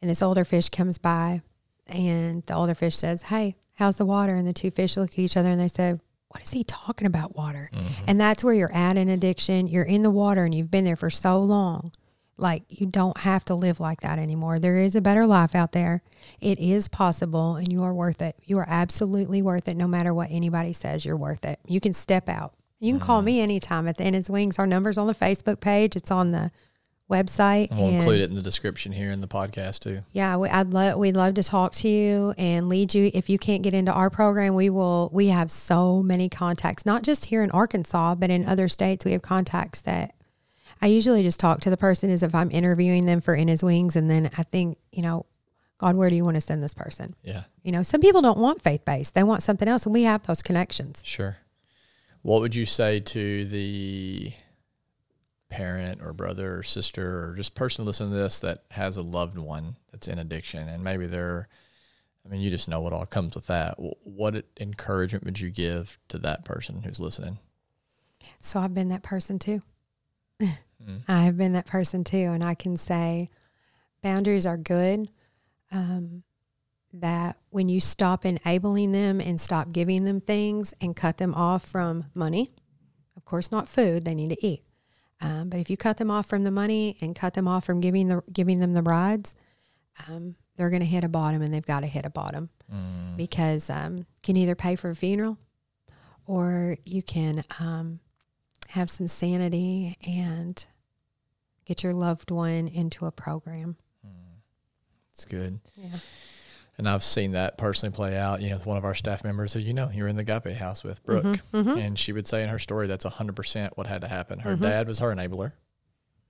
and this older fish comes by, and the older fish says, Hey, how's the water? And the two fish look at each other and they say, What is he talking about, water? Mm-hmm. And that's where you're at in addiction. You're in the water and you've been there for so long. Like you don't have to live like that anymore. There is a better life out there. It is possible and you are worth it. You are absolutely worth it no matter what anybody says you're worth it. You can step out. You can call me mm-hmm. anytime at the end of wings. Our number's on the Facebook page. It's on the website. And we'll and include it in the description here in the podcast too. yeah, we, I'd love we'd love to talk to you and lead you. If you can't get into our program, we will. We have so many contacts, not just here in Arkansas, but in other states. We have contacts that I usually just talk to the person as if I'm interviewing them for In His Wings, and then I think, you know, God, where do you want to send this person? Yeah, You know, some people don't want faith based; they want something else, and we have those connections. sure. What would you say to the parent or brother or sister or just person listening to this that has a loved one that's in addiction and maybe they're, I mean, you just know what all comes with that. What encouragement would you give to that person who's listening? So I've been that person too. *laughs* I have been that person too. And I can say boundaries are good. Um, that when you stop enabling them and stop giving them things and cut them off from money, of course, not food, they need to eat. Um, but if you cut them off from the money and cut them off from giving the giving them the rides, um, they're going to hit a bottom, and they've got to hit a bottom because um, you can either pay for a funeral or you can um, have some sanity and get your loved one into a program. It's good. Yeah. And I've seen that personally play out, you know, with one of our staff members who, you know, you're in the Agape house with Brooke. Mm-hmm, mm-hmm. And she would say in her story, that's 100% what had to happen. Her mm-hmm. dad was her enabler.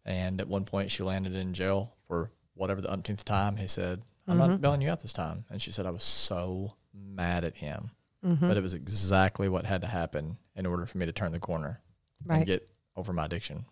And at one point, she landed in jail for whatever the umpteenth time. He said, I'm not bailing you out this time. And she said, I was so mad at him. But it was exactly what had to happen in order for me to turn the corner Right. and get over my addiction.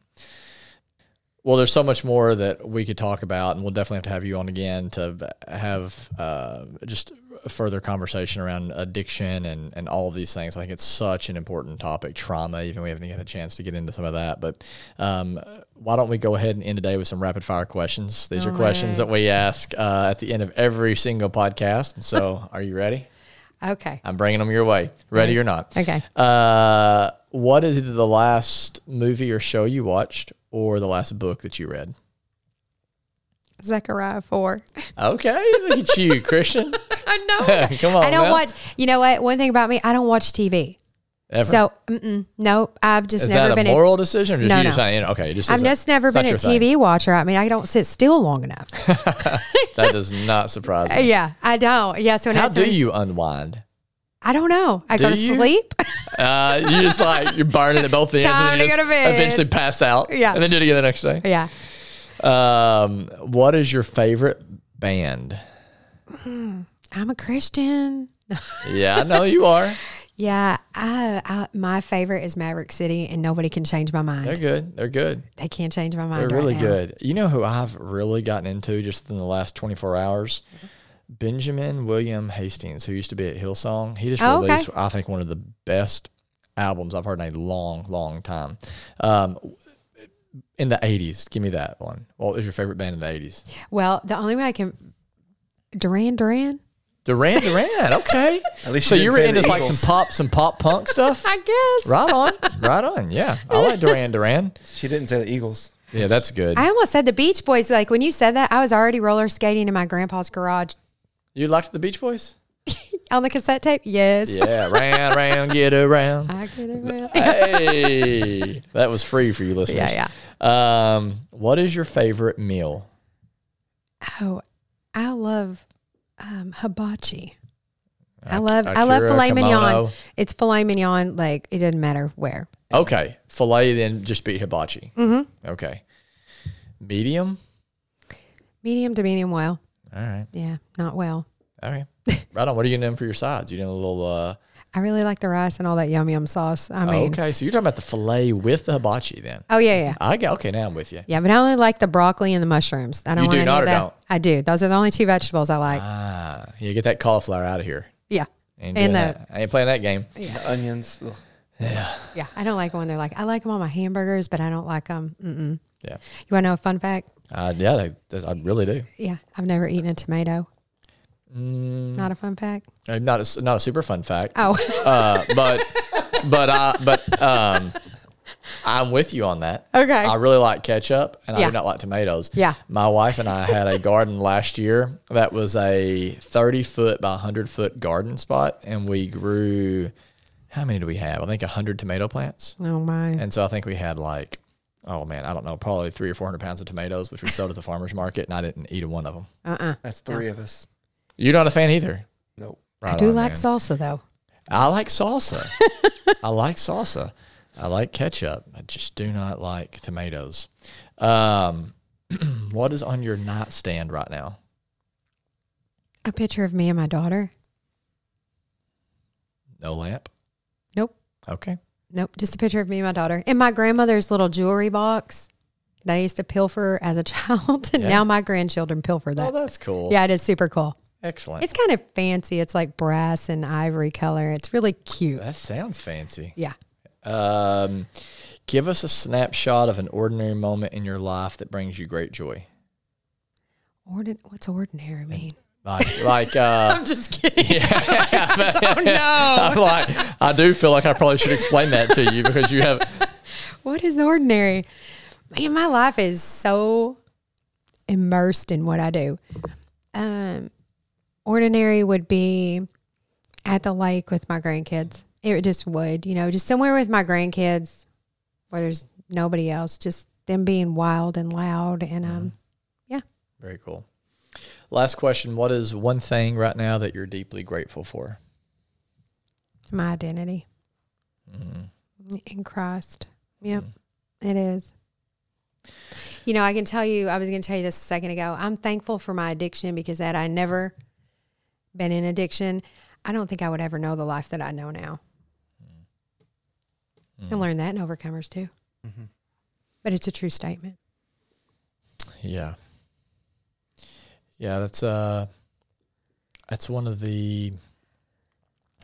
Well, there's so much more that we could talk about, and we'll definitely have to have you on again to have uh, just a further conversation around addiction and, and all of these things. I think it's such an important topic. Trauma, even we haven't even had a chance to get into some of that. But um, why don't we go ahead and end today with some rapid fire questions? These are questions right. that we ask uh, at the end of every single podcast. And so, *laughs* are you ready? Okay. I'm bringing them your way. Ready or not? Okay. Uh, what is either the last movie or show you watched or the last book that you read? Zechariah 4. Okay, look at you, Christian. *laughs* I know. *laughs* Come on, I don't now. watch, you know what? One thing about me, I don't watch TV. Ever. So, no, I've just is never that a been moral decision, or just No, you just no. saying, okay, just I've just never been a your thing. TV watcher. I mean, I don't sit still long enough. *laughs* That does not surprise me. yeah, I don't. Yeah, so How do you unwind? I don't know. I go to you? sleep. *laughs* Uh, you just like you're burning at both *laughs* ends, Time and you just eventually pass out. Yeah. and then do it again the next day. yeah. Um, what is your favorite band? I'm a Christian. Yeah, I know you are. Yeah, I, I my favorite is Maverick City, and nobody can change my mind. They're good. They're good. they can't change my mind. They're right really now. good. You know who I've really gotten into just in the last 24 hours? Benjamin William Hastings, who used to be at Hillsong. He just Oh, okay. released, I think, one of the best albums I've heard in a long, long time. Um, in the 80s, give me that one. What was your favorite band in the 80s? Well, the only way I can Duran Duran. Duran Duran. Okay. *laughs* At least so you you didn't were into the like some pop, some pop punk *laughs* stuff. I guess. right on, right on. Yeah, I like *laughs* Duran Duran. She didn't say the Eagles. Yeah, that's good. I almost said the Beach Boys. Like when you said that, I was already roller skating in my grandpa's garage You liked the Beach Boys? on the cassette tape. Yes. Yeah, round, round, get around. I get it. well. Hey, that was free for you listeners. Yeah, yeah. Um, what is your favorite meal? Oh, I love um, hibachi. I love I love Akira, filet mignon. It's filet mignon. Like it doesn't matter where. Okay, filet then just beat hibachi. Mm-hmm. Okay, medium. Medium to medium well. All right, Yeah, not well. all right. *laughs* right on. What are you in for your sides? You doing a little? Uh, I really like the rice and all that yum yum sauce. I mean, okay, so you're talking about the filet with the hibachi then. oh yeah, yeah, I get okay. Now I'm with you. yeah. But I only like the broccoli and the mushrooms. I don't You want do any not of or that. don't? I do. Those are the only two vegetables I like. Ah, yeah. Get that cauliflower out of here. yeah, Ain't And doing the- that. I ain't playing that game. The onions. ugh. yeah. I don't like when they're like I like them on my hamburgers, but I don't like them. Mm-mm. Yeah. You want to know a fun fact? Uh, yeah, they, they- I really do. Yeah, I've never eaten a tomato. Mm, Not a fun fact. uh, not a, s- not a super fun fact. Oh, uh, but but I but um, I'm with you on that. Okay. I really like ketchup, and I do not like tomatoes. Yeah. My wife and I had a garden last year that was a 30 foot by 100 foot garden spot, and we grew. How many do we have? I think 100 tomato plants, oh my. and so I think we had like. Oh man, I don't know, probably three or four hundred pounds of tomatoes, which we sold at the farmers market, and I didn't eat a one of them. Uh uh That's three of us. You're not a fan either. Nope. Right I do on, like man. salsa though. I like salsa. *laughs* I like salsa. I like ketchup. I just do not like tomatoes. Um, *clears throat* what is on your nightstand right now? A picture of me and my daughter. No lamp. Nope. Okay. Nope. Just a picture of me and my daughter. And my grandmother's little jewelry box that I used to pilfer as a *laughs* child. And Yeah. now my grandchildren pilfer that. Oh, that. that's cool. yeah, it is super cool. Excellent. It's kind of fancy. It's like brass and ivory color. It's really cute. that sounds fancy. Yeah. Um, give us a snapshot of an ordinary moment in your life that brings you great joy. Ordin- what's ordinary mean? Like, like, uh, *laughs* I'm just kidding. *laughs* yeah. *laughs* I don't know. I'm like, I do feel like I probably should explain that to you because you have. What is ordinary? Man, my life is so immersed in what I do. Um, ordinary would be at the lake with my grandkids. It just would, you know, just somewhere with my grandkids where there's nobody else, just them being wild and loud. And um, mm-hmm. yeah. Very cool. Last question. What is one thing right now that you're deeply grateful for? my identity mm-hmm. in Christ. Yep, mm-hmm. it is. You know, I can tell you, I was going to tell you this a second ago. I'm thankful for my addiction because that I never been in addiction, I don't think I would ever know the life that I know now. And learn that in Overcomers too. But it's a true statement. Yeah. Yeah, that's uh that's one of the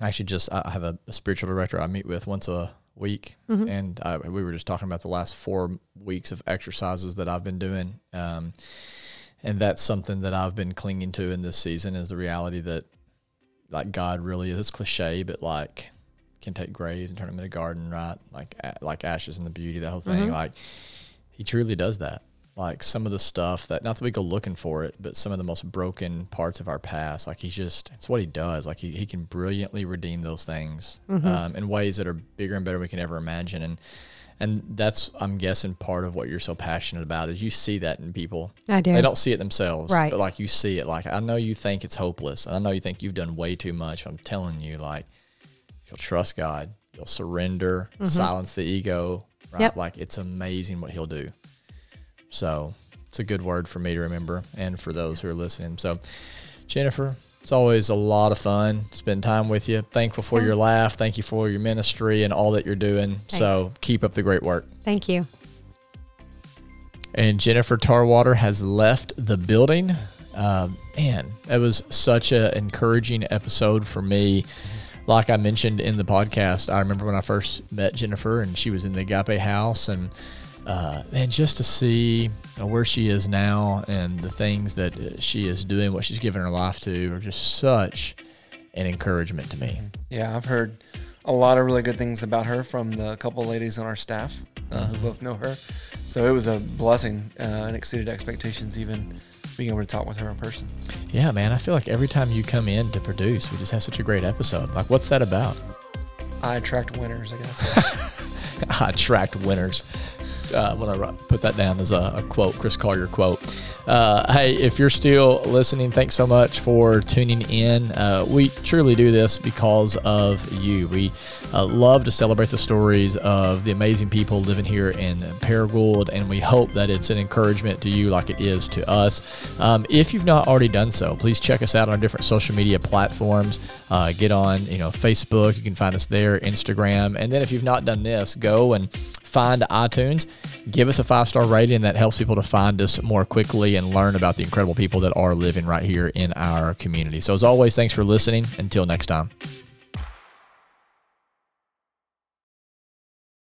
actually just I I have a, a spiritual director I meet with once a week and I, we were just talking about the last four weeks of exercises that I've been doing um and that's something that I've been clinging to in this season is the reality that like God really is cliche but like can take graves and turn them into a garden right like like ashes and the beauty that whole thing like he truly does that like some of the stuff that not that we go looking for it, but some of the most broken parts of our past. Like he's just it's what he does. Like he, he can brilliantly redeem those things um, in ways that are bigger and better than we can ever imagine. And and that's I'm guessing part of what you're so passionate about is you see that in people. I do. They don't see it themselves, Right. But like you see it. Like I know you think it's hopeless, and I know you think you've done way too much. I'm telling you, like if you'll trust God, you'll surrender, silence the ego. Right? Mm-hmm. Yep. Like it's amazing what He'll do. So it's a good word for me to remember, and for those who are listening. So Jennifer. It's always a lot of fun spend time with you. Thankful for your laugh. Thank you for your ministry and all that you're doing. So keep up the great work. Thank you. and Jennifer Tarwater has left the building. Um, man, that was such an encouraging episode for me. Like I mentioned in the podcast, I remember when I first met Jennifer and she was in the Agape house, and uh, man, just to see you know, where she is now and the things that uh, she is doing, what she's given her life to, are just such an encouragement to me. Yeah, I've heard a lot of really good things about her from the couple ladies on our staff uh, who both know her. So it was a blessing uh, and exceeded expectations, even being able to talk with her in person. Yeah, man, I feel like every time you come in to produce, we just have such a great episode. Like, what's that about? I attract winners, I guess. *laughs* I attract winners. Uh, when I put that down as a, a quote, Chris Collier quote. Uh, hey, if you're still listening, thanks so much for tuning in. Uh, we truly do this because of you. We uh, love to celebrate the stories of the amazing people living here in Paragould, and we hope that it's an encouragement to you like it is to us. Um, if you've not already done so, please check us out on our different social media platforms. Uh, get on, you know, Facebook. You can find us there, Instagram, and then if you've not done this, go and find iTunes, give us a five star rating. That helps people to find us more quickly and learn about the incredible people that are living right here in our community. So, as always, thanks for listening. Until next time.